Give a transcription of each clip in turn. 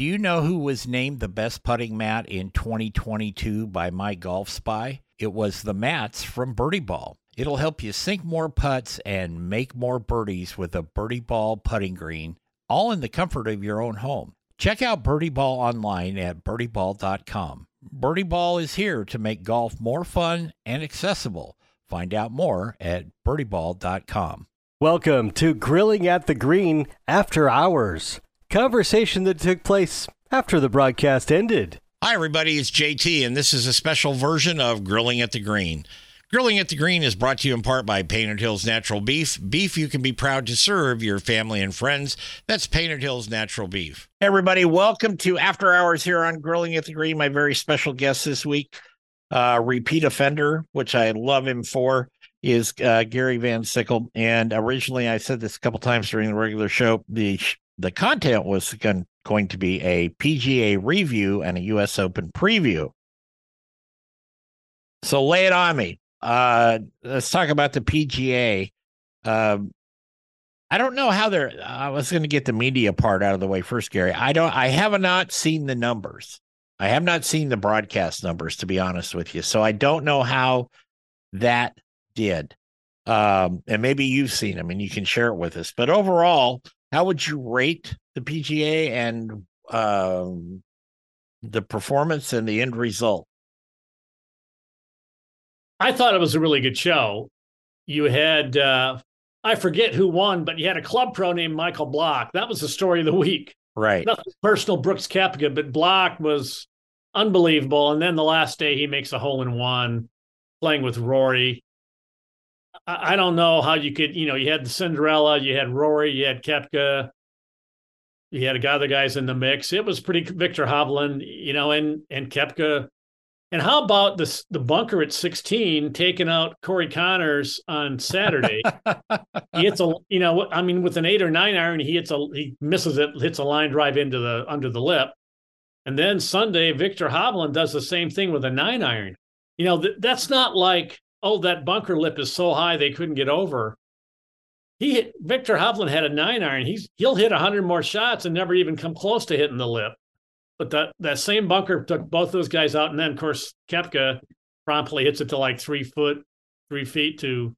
Do you know who was named the best putting mat in 2022 by My Golf Spy? It was the mats from Birdie Ball. It'll help you sink more putts and make more birdies with a Birdie Ball putting green, all in the comfort of your own home. Check out Birdie Ball online at birdieball.com. Birdie Ball is here to make golf more fun and accessible. Find out more at birdieball.com. Welcome to Grilling at the Green After Hours. Conversation that took place after the broadcast ended. Hi, everybody. It's JT, and this is a special version of Grilling at the Green. Grilling at the Green is brought to you in part by Painted Hills Natural Beef. Beef you can be proud to serve your family and friends. That's Painted Hills Natural Beef. Hey everybody, welcome to After Hours here on Grilling at the Green. My very special guest this week, uh, repeat offender, which I love him for, is uh, Gary Van Sickle. And originally, I said this a couple times during the regular show. The the content was going, going to be a PGA review and a U.S. Open preview. So lay it on me. Uh, let's talk about the PGA. Um, I don't know how they're. I was going to get the media part out of the way first, Gary. I don't. I have not seen the numbers. I have not seen the broadcast numbers, to be honest with you. So I don't know how that did. Um, and maybe you've seen them and you can share it with us. But overall, how would you rate the PGA and um, the performance and the end result? I thought it was a really good show. You had uh, I forget who won, but you had a club pro named Michael Block. That was the story of the week. Right. Nothing personal Brooks Koepka, but Block was unbelievable. And then the last day he makes a hole in one playing with Rory. I, don't know how you could, you know, you had the Cinderella, you had Rory, you had Koepka, you had a guy, other guys in the mix. It was pretty Viktor Hovland, you know, and and Koepka. and how about this the bunker at 16 taking out Corey Conners on Saturday? he hits a you know, I mean, with an eight or nine iron, he hits a he misses it, hits a line drive into the under the lip. And then Sunday, Viktor Hovland does the same thing with a nine iron. You know, th- that's not like, oh, that bunker lip is so high they couldn't get over. He hit, Viktor Hovland had a nine iron. He's he'll hit hundred more shots and never even come close to hitting the lip. But that that same bunker took both those guys out, and then of course Koepka promptly hits it to like three foot, three feet to,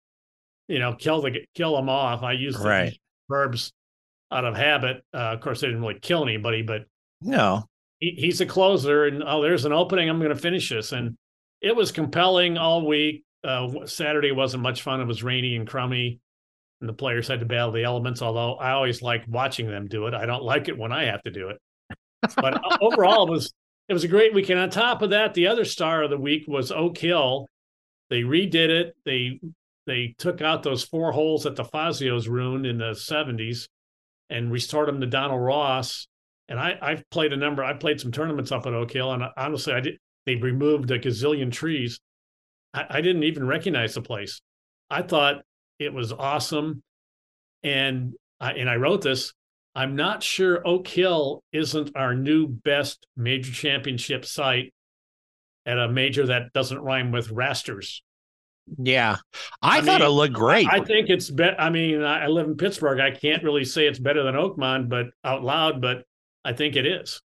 you know, kill the kill them off. I use the right. verbs out of habit. Uh, of course, they didn't really kill anybody, but no, he, he's a closer, and oh, there's an opening. I'm going to finish this, and it was compelling all week. Uh, Saturday wasn't much fun. It was rainy and crummy, and the players had to battle the elements. Although I always like watching them do it. I don't like it when I have to do it but overall, it was it was a great weekend. On top of that, the other star of the week was Oak Hill. They redid it. They they took out those four holes that the Fazios ruined in the '70s and restored them to Donald Ross. And I I've played a number. I played some tournaments up at Oak Hill, and honestly, I did. They removed a gazillion trees. I, I didn't even recognize the place. I thought it was awesome, and I, and I wrote this. I'm not sure Oak Hill isn't our new best major championship site at a major that doesn't rhyme with Rasters. Yeah, I, I thought mean, it looked great. I, I think it's better. I mean, I live in Pittsburgh. I can't really say it's better than Oakmont, but out loud, but I think it is.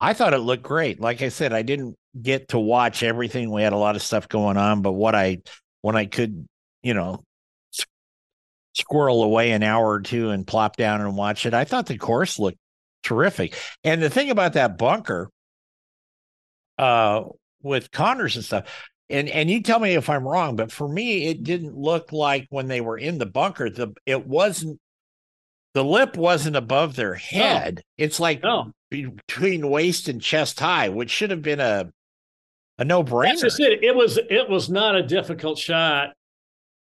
I thought it looked great. Like I said, I didn't get to watch everything. We had a lot of stuff going on, but what I when I could, you know, squirrel away an hour or two and plop down and watch it. I thought the course looked terrific. And the thing about that bunker uh with Conners and stuff, and and you tell me if I'm wrong, but for me, it didn't look like when they were in the bunker, the it wasn't the lip wasn't above their head. No. It's like no. between waist and chest high, which should have been a a no brainer. It. it was it was not a difficult shot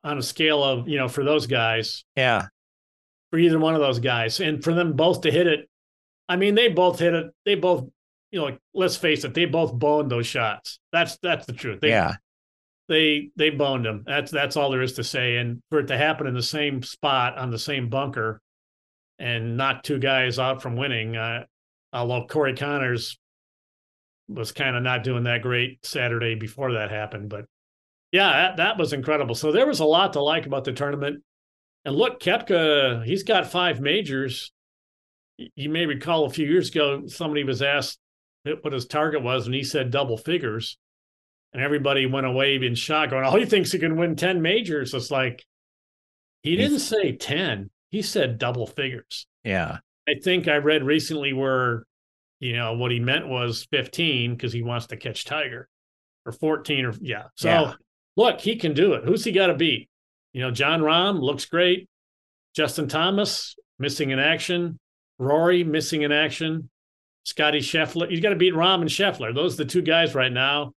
on a scale of you know for those guys yeah for either one of those guys and for them both to hit it i mean they both hit it they both you know like let's face it they both boned those shots that's that's the truth they, yeah they they boned them that's that's all there is to say and for it to happen in the same spot on the same bunker and knock two guys out from winning uh, although corey Conners was kind of not doing that great saturday before that happened but yeah, that, that was incredible. So there was a lot to like about the tournament. And look, Koepka, he's got five majors. you may recall a few years ago, somebody was asked what his target was, and he said double figures. And everybody went away in shock, going, Oh, he thinks he can win 10 majors. It's like, he didn't say 10, he said double figures. Yeah. I think I read recently where, you know, what he meant was 15 because he wants to catch Tiger or 14 or, yeah. So Yeah. look, he can do it. Who's he got to beat? You know, Jon Rahm looks great. Justin Thomas missing in action. Rory missing in action. Scotty Scheffler. He's got to beat Rahm and Scheffler. Those are the two guys right now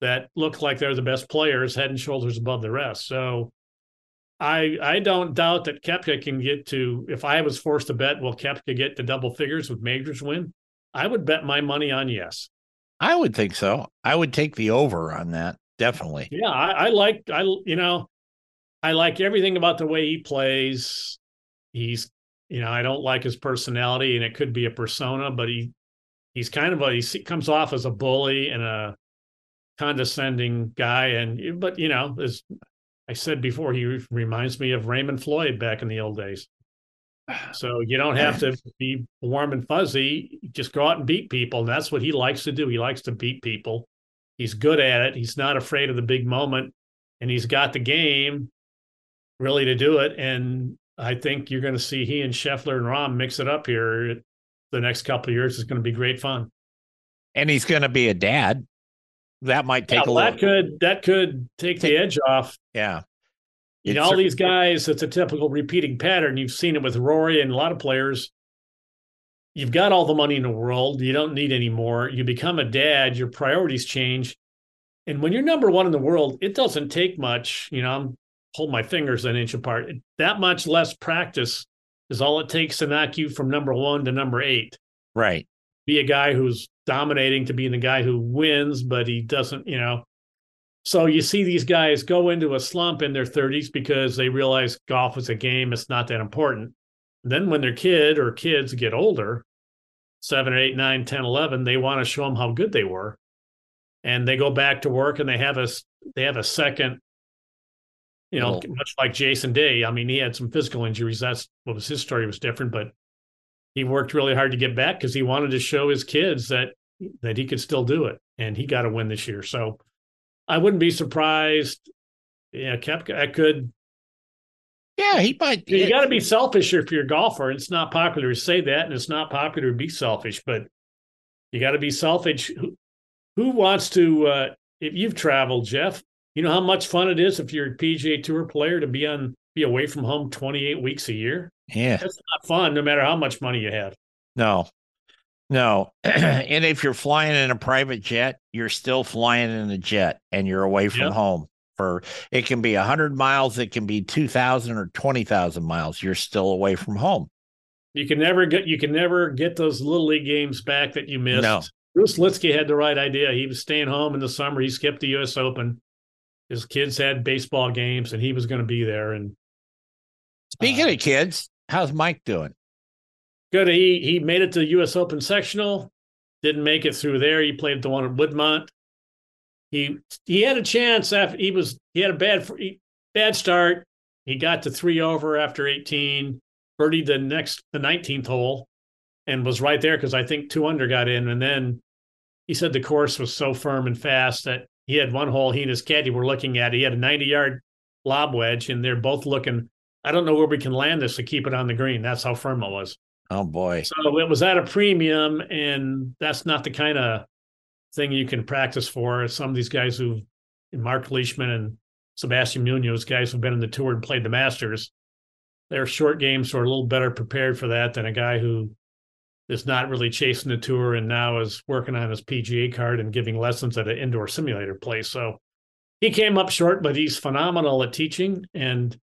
that look like they're the best players, head and shoulders above the rest. So I I don't doubt that Koepka can get to. If I was forced to bet, will Koepka get to double figures with majors win? I would bet my money on yes. I would think so. I would take the over on that. Definitely. Yeah, I, I like I you know, I like everything about the way he plays. He's you know, I don't like his personality, and it could be a persona, but he he's kind of a he comes off as a bully and a condescending guy, and but you know, as I said before, he reminds me of Raymond Floyd back in the old days. So you don't have to be warm and fuzzy. Just go out and beat people. And that's what he likes to do. He likes to beat people. He's good at it. He's not afraid of the big moment. And he's got the game really to do it. And I think you're going to see he and Scheffler and Rahm mix it up here the next couple of years. It's going to be great fun. And he's going to be a dad. That might take yeah, a that little. could that could take, Take- the edge off. Yeah. You know, all these guys, it's a typical repeating pattern. You've seen it with Rory and a lot of players. You've got all the money in the world. You don't need any more. You become a dad, your priorities change. And when you're number one in the world, it doesn't take much. You know, I'm hold my fingers an inch apart. That much less practice is all it takes to knock you from number one to number eight. Right. Be a guy who's dominating to being the guy who wins, but he doesn't, you know. So you see these guys go into a slump in their 30s because they realize golf is a game, it's not that important. Then when their kid or kids get older, seven or eight, nine, 10, 11, they want to show them how good they were. And they go back to work and they have a they have a second, you know, Little- much like Jason Day. I mean, he had some physical injuries. That's what was his story was different, but he worked really hard to get back because he wanted to show his kids that that he could still do it, and he got a win this year. So I wouldn't be surprised. Yeah, Koepka, I could. Yeah, he might. You got to be selfish if you're a golfer. It's not popular to say that, and it's not popular to be selfish, but you got to be selfish. Who, who wants to? Uh, if you've traveled, Jeff, you know how much fun it is if you're a PGA Tour player to be on be away from home 28 weeks a year. Yeah. That's not fun, no matter how much money you have. No. No. and if you're flying in a private jet, you're still flying in a jet and you're away from Yep. home for it can be 100 miles, it can be 2000 or 20,000 miles. You're still away from home. You can never get you can never get those little league games back that you missed. No. Bruce Lietzke had the right idea. He was staying home in the summer. He skipped the U.S. Open. His kids had baseball games, and he was going to be there. And Speaking Uh, of kids, how's Mike doing? Good, he he made it to the U.S. Open sectional. Didn't make it through there. He played the one at Woodmont. He he had a chance after he was he had a bad bad start. He got to three over after 18, birdied the next the 19th hole, and was right there because I think two under got in. And then he said the course was so firm and fast that he had one hole he and his caddy were looking at. He had a 90 yard lob wedge, and they're both looking. I don't know where we can land this to keep it on the green. That's how firm it was. Oh boy. So it was at a premium, and that's not the kind of thing you can practice for. Some of these guys who, Mark Leishman and Sebastian Munoz, guys who've been in the tour and played the Masters, their short games are a little better prepared for that than a guy who is not really chasing the tour and now is working on his PGA card and giving lessons at an indoor simulator place. So he came up short, but he's phenomenal at teaching, and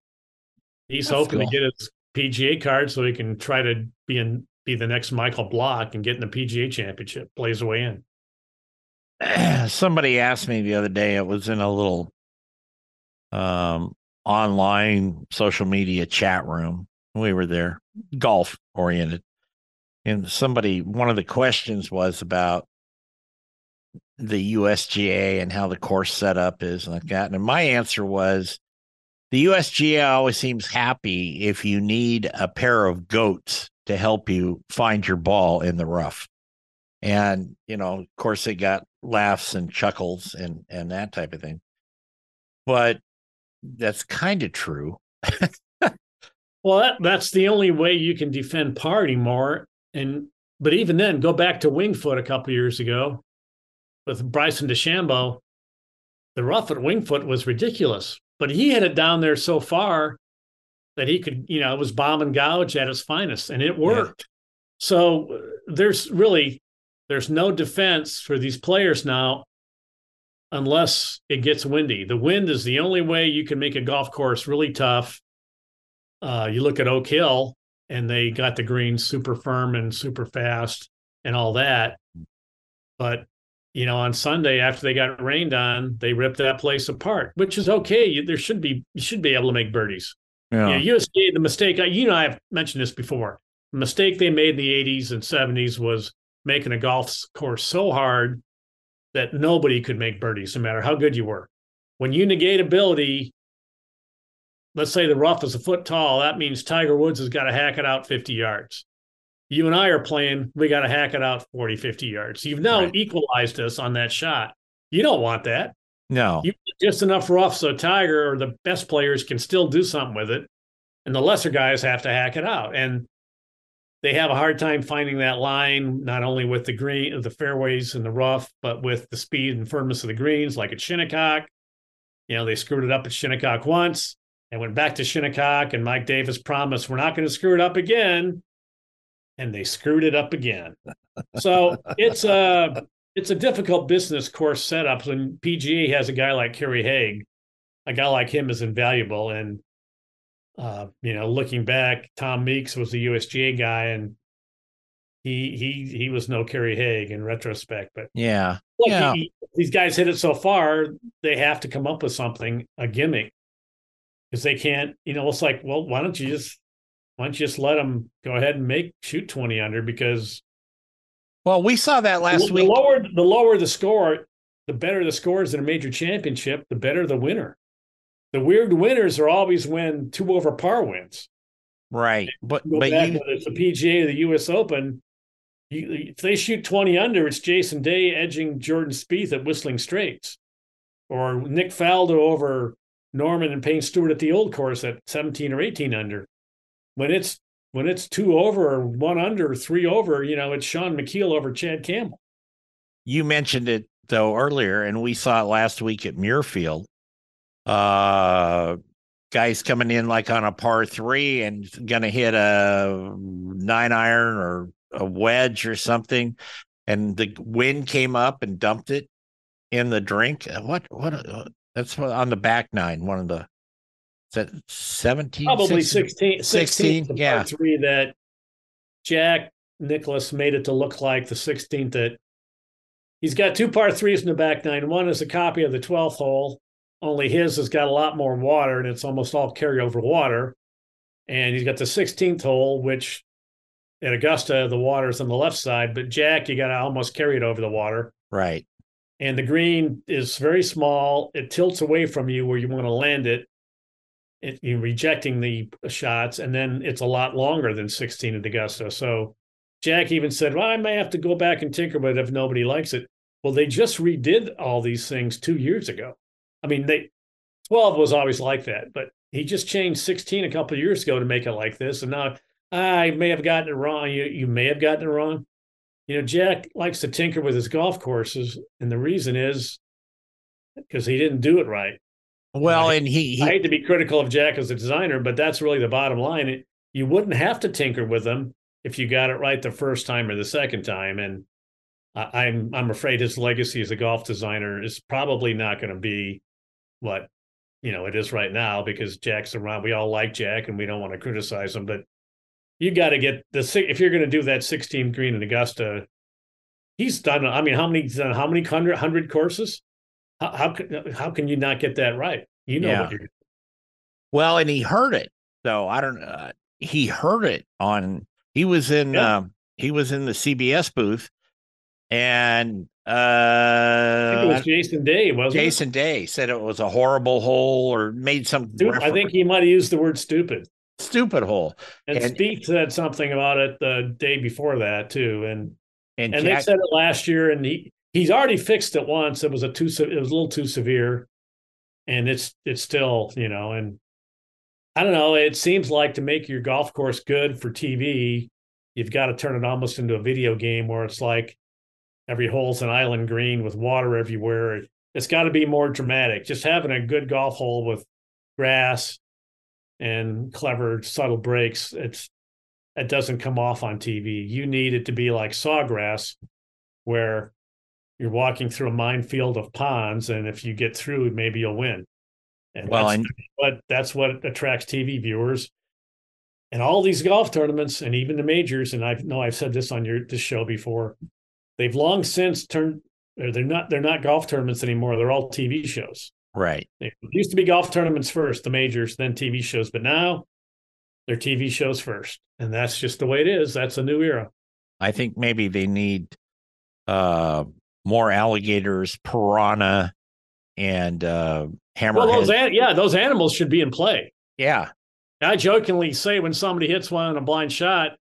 he's That's hoping cool. to get his PGA card so he can try to be in be the next Michael Block and get in the PGA championship. Plays away in. Somebody asked me the other day, it was in a little um online social media chat room. We were there, golf oriented. And somebody one of the questions was about the USGA and how the course setup is like that. And my answer was the USGA always seems happy if you need a pair of goats to help you find your ball in the rough. And, you know, of course they got laughs and chuckles and and that type of thing. But that's kind of true. well, that, that's the only way you can defend par anymore. And but even then, go back to Winged Foot a couple years ago with Bryson DeChambeau. The rough at Winged Foot was ridiculous, but he had it down there so far that he could, you know, it was bomb and gouge at its finest, and it worked. Yeah. So uh, there's really there's no defense for these players now unless it gets windy. The wind is the only way you can make a golf course really tough. Uh, you look at Oak Hill, and they got the greens super firm and super fast and all that. But you know, on Sunday after they got rained on, they ripped that place apart, which is okay. You, there should be you should be able to make birdies. Yeah. You know, USGA, the mistake, you know, I've mentioned this before. The mistake they made in the 80s and 70s was making a golf course so hard that nobody could make birdies, no matter how good you were. When you negate ability, let's say the rough is a foot tall, that means Tiger Woods has got to hack it out 50 yards. You and I are playing, we got to hack it out 40, 50 yards. You've now right. equalized us on that shot. You don't want that. No. You just enough rough so Tiger or the best players can still do something with it. And the lesser guys have to hack it out. And they have a hard time finding that line, not only with the green, the fairways and the rough, but with the speed and firmness of the greens, like at Shinnecock. You know, they screwed it up at Shinnecock once and went back to Shinnecock, and Mike Davis promised, We're not going to screw it up again. And they screwed it up again. So it's a it's a difficult business course setup. When PGA has a guy like Kerry Haigh, a guy like him is invaluable. And uh, you know, looking back, Tom Meeks was the USGA guy, and he he he was no Kerry Haigh in retrospect. But yeah, like yeah. He, these guys hit it so far, they have to come up with something, a gimmick, because they can't. You know, it's like, well, why don't you just why don't you just let them go ahead and make shoot twenty under because well, we saw that last the, week. The lower the lower the score, the better the scores in a major championship, the better the winner. The weird winners are always when two over par wins. Right, but but back, you, it's the PGA or the U.S. Open. You, if they shoot twenty under, it's Jason Day edging Jordan Spieth at Whistling Straits, or Nick Faldo over Norman and Payne Stewart at the Old Course at seventeen or eighteen under. When it's when it's two over one under, three over, you know, it's Shaun Micheel over Chad Campbell. You mentioned it though earlier, and we saw it last week at Muirfield. Uh, guys coming in like on a par three and gonna hit a nine iron or a wedge or something, and the wind came up and dumped it in the drink. What? What? Uh, that's on the back nine. One of the that 17 probably 16 16, 16 yeah. three that jack nicklaus made it to look like the 16th that he's got two par threes in the back nine. One is a copy of the 12th hole only his has got a lot more water and it's almost all carryover water. And he's got the 16th hole which at augusta the water is on the left side but jack you got to almost carry it over the water. Right. And the green is very small. It tilts away from you where you want to land it it, you rejecting the shots, and then it's a lot longer than 16 at Augusta. So Jack even said, "Well, I may have to go back and tinker with it if nobody likes it." Well, they just redid all these things two years ago. I mean, they 12 was always like that, but he just changed 16 a couple years ago to make it like this, and now ah, I may have gotten it wrong. You you may have gotten it wrong. You know, Jack likes to tinker with his golf courses, and the reason is because he didn't do it right. Well, and he, he, I hate to be critical of Jack as a designer, but that's really the bottom line. It, you wouldn't have to tinker with them if you got it right the first time or the second time. And I, I'm I'm afraid his legacy as a golf designer is probably not going to be what you know it is right now because Jack's around. We all like Jack and we don't want to criticize him, but you got to get the if you're going to do that 16 green in Augusta. He's done. I mean, how many how many hundred hundred courses? How, how can how can you not get that right? You know yeah. what you're. Well, and he heard it. So I don't. Uh, he heard it on. He was in. Yeah. Um, he was in the CBS booth, and uh, it was Jason Day, wasn't Jason it? Day said it was a horrible hole or made some. I think he might have used the word stupid. stupid hole. And, And- Spieth said something about it the day before that too, and And, and they said it last year, and he he's already fixed it once. It was a too it was a little too severe, and it's it's still you know, and I don't know. It seems like to make your golf course good for TV, you've got to turn it almost into a video game where it's like every hole's an island green with water everywhere. It's got to be more dramatic. Just having a good golf hole with grass and clever subtle breaks, it's it doesn't come off on TV. You need it to be like sawgrass, where you're walking through a minefield of ponds, and if you get through, maybe you'll win. And well, that's what that's what attracts TV viewers. And all these golf tournaments, and even the majors, and I know I've said this on your this show before, they've long since turned. Or they're not. They're not golf tournaments anymore. They're all TV shows. right. It used to be golf tournaments first, the majors, then TV shows, but now they're TV shows first, and that's just the way it is. That's a new era. I think maybe they need uh more alligators, piranha, and uh hammerhead. Well, those an- yeah, those animals should be in play. yeah. I jokingly say when somebody hits one on a blind shot,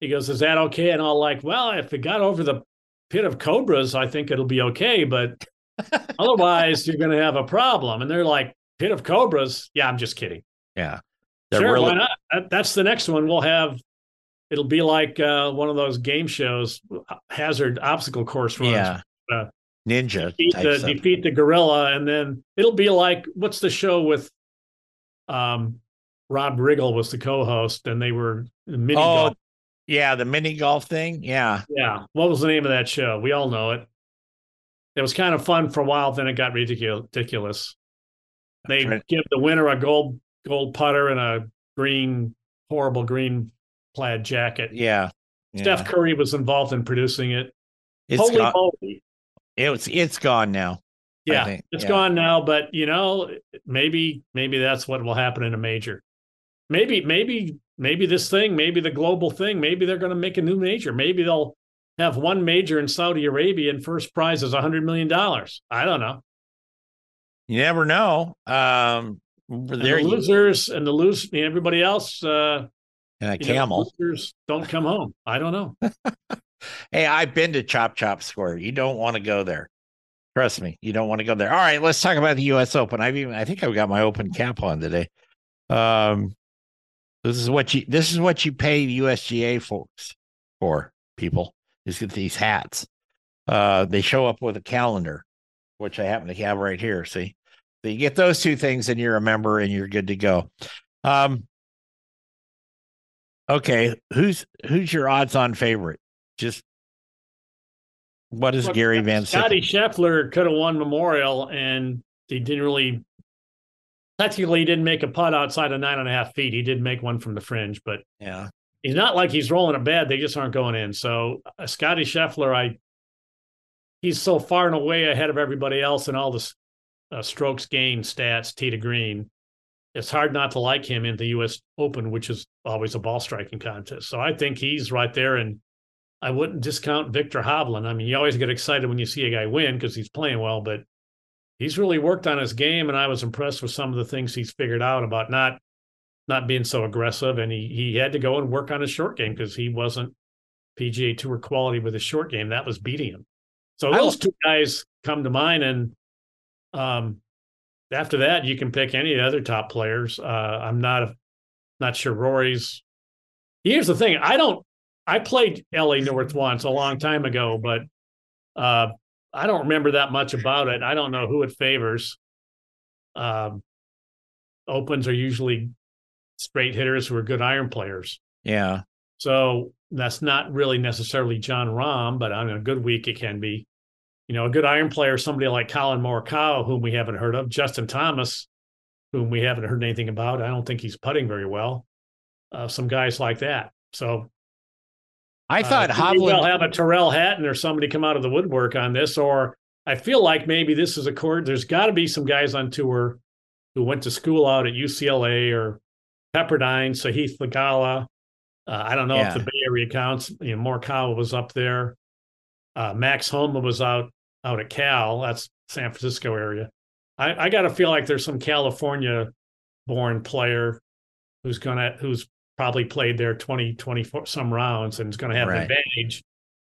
he goes, "Is that okay?" And I'll like, "Well, if it got over the pit of cobras, I think it'll be okay, but otherwise, you're going to have a problem." And they're like, "Pit of cobras?" Yeah, I'm just kidding. Yeah. They're sure, really- why not? That, that's the next one. We'll have. It'll be like uh, one of those game shows, hazard obstacle course runs. Yeah. Uh, Ninja defeat the defeat the gorilla, and then it'll be like what's the show with um Rob Riggle was the co-host, and they were mini Oh, golf. yeah, the mini golf thing. Yeah. Yeah, what was the name of that show? We all know it. It was kind of fun for a while, then it got ridiculous. They Trying- give the winner a gold gold putter and a green, horrible green plaid jacket. Yeah. yeah. Steph Curry was involved in producing it. it's Holy gone, moly! It's it's gone now. Yeah, it's yeah. gone now, but you know, maybe maybe that's what will happen in a major. Maybe maybe maybe this thing, maybe the global thing, maybe they're going to make a new major. Maybe they'll have one major in Saudi Arabia and first prize is a hundred million dollars. I don't know. You never know. Um And there the losers and the lose everybody else. Uh, and a you know, camel. losers don't come home. I don't know. Hey, I've been to Chop Chop Square. You don't want to go there. Trust me, you don't want to go there. All right, let's talk about the US Open. I've even I think I've got my open cap on today. Um this is what you this is what you pay USGA folks for people is get these hats. Uh they show up with a calendar, which I happen to have right here. See, so you get those two things and you're a member and you're good to go. Um okay, who's who's your odds on favorite? Just what is Look, Gary Van Scotty? Scheffler could have won Memorial, and he didn't really. Technically, he didn't make a putt outside of nine and a half feet. He did make one from the fringe, but Yeah. he's not like he's rolling a bad. They just aren't going in. So uh, Scotty Scheffler, I he's so far and away ahead of everybody else in all the uh, strokes gained stats, tee to green. It's hard not to like him in the U.S. Open, which is always a ball striking contest. So I think he's right there, and I wouldn't discount Viktor Hovland. I mean, you always get excited when you see a guy win because he's playing well, but he's really worked on his game, and I was impressed with some of the things he's figured out about not not being so aggressive, and he he had to go and work on his short game because he wasn't PGA Tour quality with his short game. That was beating him. So those two guys come to mind, and um, after that, you can pick any of the other top players. Uh, I'm not not sure Rory's. Here's the thing: I don't. I played LA North once a long time ago, but uh, I don't remember that much about it. I don't know who it favors. Um, opens are usually straight hitters who are good iron players. Yeah. So that's not really necessarily Jon Rahm, but on a good week it can be. You know, a good iron player, somebody like Collin Morikawa, whom we haven't heard of, Justin Thomas, whom we haven't heard anything about. I don't think he's putting very well. Uh, some guys like that. So I thought uh, maybe Hovland We'll have a Tyrrell Hatton or somebody come out of the woodwork on this, or I feel like maybe this is a court. There's got to be some guys on tour who went to school out at UCLA or Pepperdine, Sahith Theegala. Uh, I don't know Yeah. if the Bay Area counts. You know, Morikawa was up there. Uh, Max Homa was out out at Cal. That's San Francisco area. I, I got to feel like there's some California born player who's gonna who's probably played there 20, 24 some rounds and is gonna have Right. an advantage,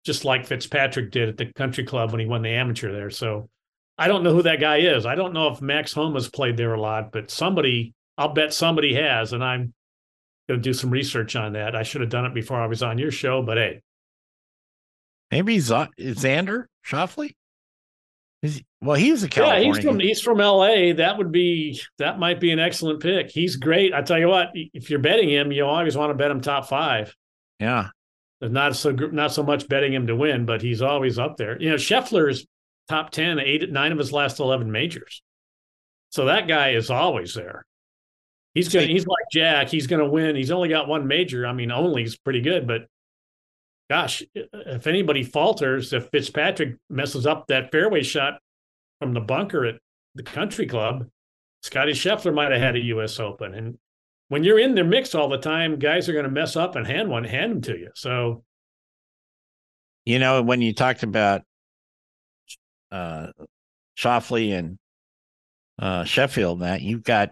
just like Fitzpatrick did at the country club when he won the amateur there. So I don't know who that guy is. I don't know if Max Homa's played there a lot, but somebody, I'll bet somebody has, and I'm gonna do some research on that. I should have done it before I was on your show, but hey, Maybe Z- Xander Schauffele. Well, he was a yeah, he's from he's from L.A. That would be that might be an excellent pick. He's great. I tell you what, if you're betting him, you always want to bet him top five. yeah. There's not so not so much betting him to win, but he's always up there. You know, Scheffler's top ten, eight, nine of his last eleven majors. So that guy is always there. He's going. He's like Jack. He's going to win. He's only got one major. I mean, only is pretty good, but gosh, if anybody falters, if Fitzpatrick messes up that fairway shot from the bunker at the country club, Scotty Scheffler might have had a U.S. Open. And when you're in their mix all the time, guys are going to mess up and hand one, hand them to you. So You know, when you talked about uh Schauffele and uh Scheffler, that you've got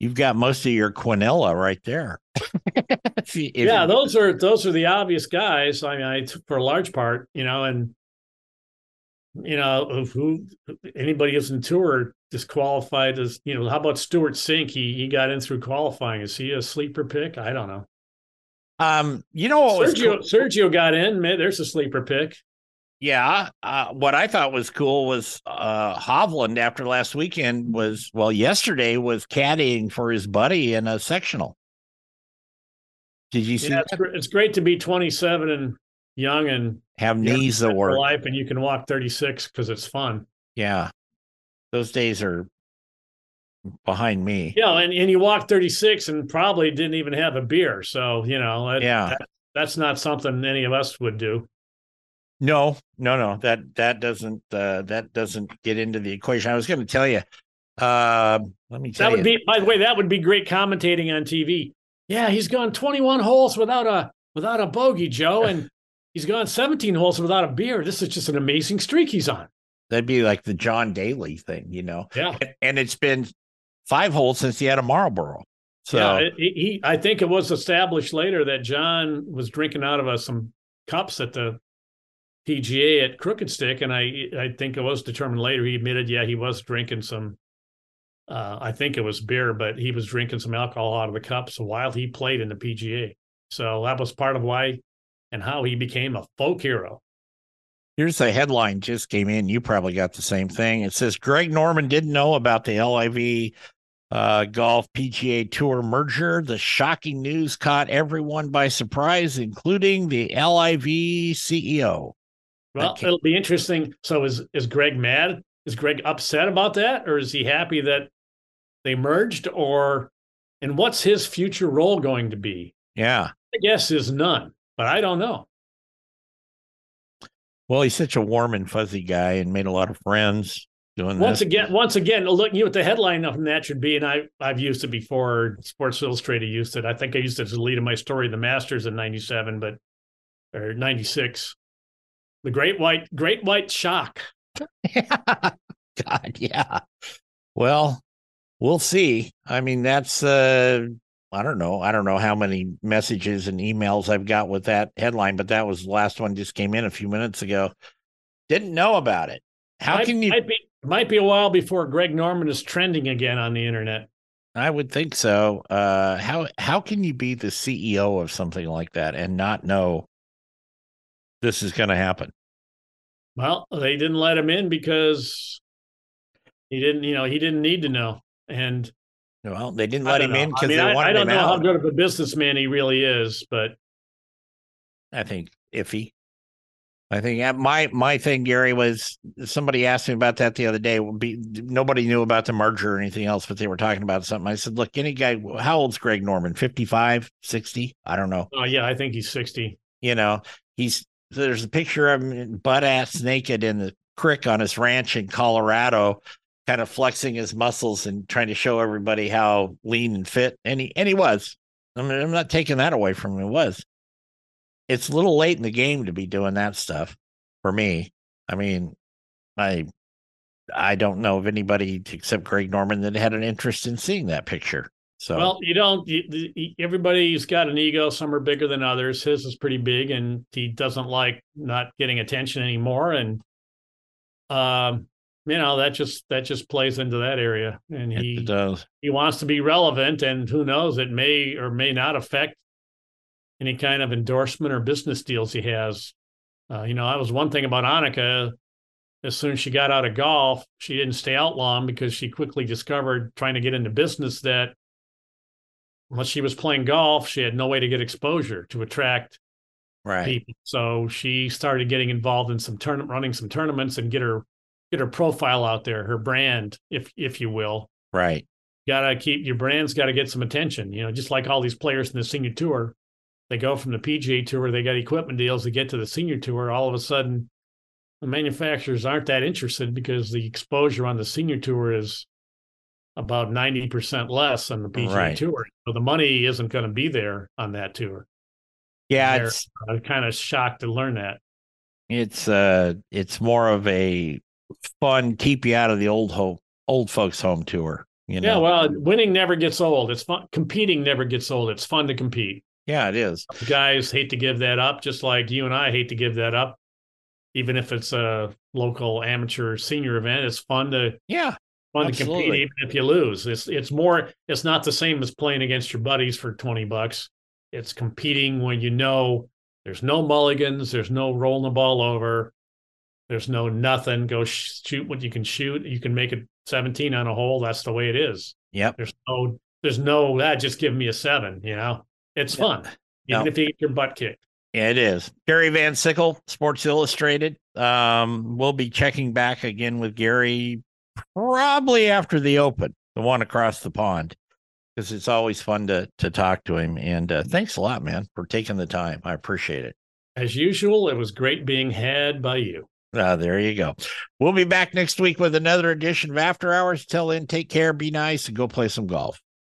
you've got most of your Quinella right there. If you- if yeah, those are those are the obvious guys. I mean, I for a large part, you know, and you know who anybody who's in tour disqualified as you know. How about Stewart Cink? He he got in through qualifying. Is he a sleeper pick? I don't know. um, you know Sergio cool? Sergio got in. Man, there's a sleeper pick. Yeah, uh, what I thought was cool was uh Hovland after last weekend was well yesterday was caddying for his buddy in a sectional. Did you see Yeah, it's, that? it's great to be 27 and young and Have knees that work. life, and you can walk 36 because it's fun. Yeah. Those days are behind me. Yeah, and, and you walk 36 and probably didn't even have a beer. So, you know, that- Yeah. that- that's not something any of us would do. No, no, no. That that doesn't uh that doesn't get into the equation. I was going to tell you. Uh, let me tell That would you. be, by the way, that would be great commentating on TV. Yeah, he's gone 21 holes without a without a bogey, Joe, and he's gone 17 holes without a beer. This is just an amazing streak he's on. That'd be like the John Daly thing, you know. Yeah. And, and it's been five holes since he had a Marlboro. So yeah, it- he, he, I think it was established later that John was drinking out of uh, some cups at the PGA at Crooked Stick, and I I think it was determined later. He admitted, yeah, he was drinking some. Uh, I think it was beer, but he was drinking some alcohol out of the cups while he played in the PGA. So that was part of why and how he became a folk hero. Here's the headline just came in. You probably got the same thing. It says Greg Norman didn't know about the LIV uh, Golf PGA Tour merger. The shocking news caught everyone by surprise, including the LIV CEO. Well, Okay. it'll be interesting. So is is Greg mad? Is Greg upset about that, or is he happy that they merged? Or and what's his future role going to be? Yeah. I guess is none, but I don't know. Well, he's such a warm and fuzzy guy and made a lot of friends doing Once this. again, once again, look, you know what the headline of that should be, and I I've used it before. Sports Illustrated used it. I think I used it as the lead of my story, the Masters in '97, but or '96. The Great White Great White Shock. God, yeah. Well, we'll see. I mean, that's uh I don't know. I don't know how many messages and emails I've got with that headline, but that was the last one just came in a few minutes ago. Didn't know about it. How might, can you Might be might be a while before Greg Norman is trending again on the internet. I would think so. Uh how how can you be the CEO of something like that and not know this is going to happen? Well, they didn't let him in because he didn't, you know, he didn't need to know. And Well, they didn't let him know. in I because mean, they I, wanted I don't him know how good of a businessman he really is, but I think iffy. I think my my thing, Gary, was somebody asked me about that the other day. Be nobody knew about the merger or anything else, but they were talking about something. I said, "Look, any guy, how old's Greg Norman? 55, 60? I don't know. oh yeah, I think he's sixty. You know, he's there's a picture of him butt ass naked in the creek on his ranch in Colorado, kind of flexing his muscles and trying to show everybody how lean and fit. And he and he was. I mean, I'm not taking that away from him. He was. It's a little late in the game to be doing that stuff for me. I mean, I I don't know of anybody except Greg Norman that had an interest in seeing that picture. So well, you don't. You, everybody's got an ego. Some are bigger than others. His is pretty big, and he doesn't like not getting attention anymore. And um, you know that just that just plays into that area. And he he wants to be relevant, and who knows, it may or may not affect any kind of endorsement or business deals he has. Uh, you know, that was one thing about Annika. As soon as she got out of golf, she didn't stay out long because she quickly discovered trying to get into business that unless she was playing golf, she had no way to get exposure to attract right. people. So she started getting involved in some tournament, running some tournaments, and get her get her profile out there, her brand, if if you will. Right. Got to keep your brand's got to get some attention. You know, just like all these players in the senior tour, they go from the PGA tour, they got equipment deals, they get to the senior tour. All of a sudden, the manufacturers aren't that interested because the exposure on the senior tour is about 90% less on the PGA Right. Tour. So the money isn't going to be there on that tour. Yeah, it's I'm kind of shocked to learn that. it's uh it's more of a fun keep you out of the old home old folks home tour. You know. Yeah, well, winning never gets old. It's fun. Competing never gets old. It's fun to compete. yeah, it is. Guys hate to give that up, just like you and I hate to give that up. Even if it's a local amateur senior event, it's fun to Yeah. Fun to compete even if you lose. It's it's more it's not the same as playing against your buddies for 20 bucks. It's competing when you know there's no mulligans, there's no rolling the ball over, there's no nothing. Go sh- shoot what you can shoot. You can make it 17 on a hole. That's the way it is. Yep. There's no there's no that just give me a seven, you know. It's Yeah. fun. Even No. if you get your butt kicked. Yeah, it is. Gary Van Sickle, Sports Illustrated. Um, we'll be checking back again with Gary probably after the Open, the one across the pond, because it's always fun to to talk to him. And uh, thanks a lot, man, for taking the time. I appreciate it. As usual, it was great being had by you. Uh, there you go. We'll be back next week with another edition of After Hours. Till then, take care, be nice, and go play some golf.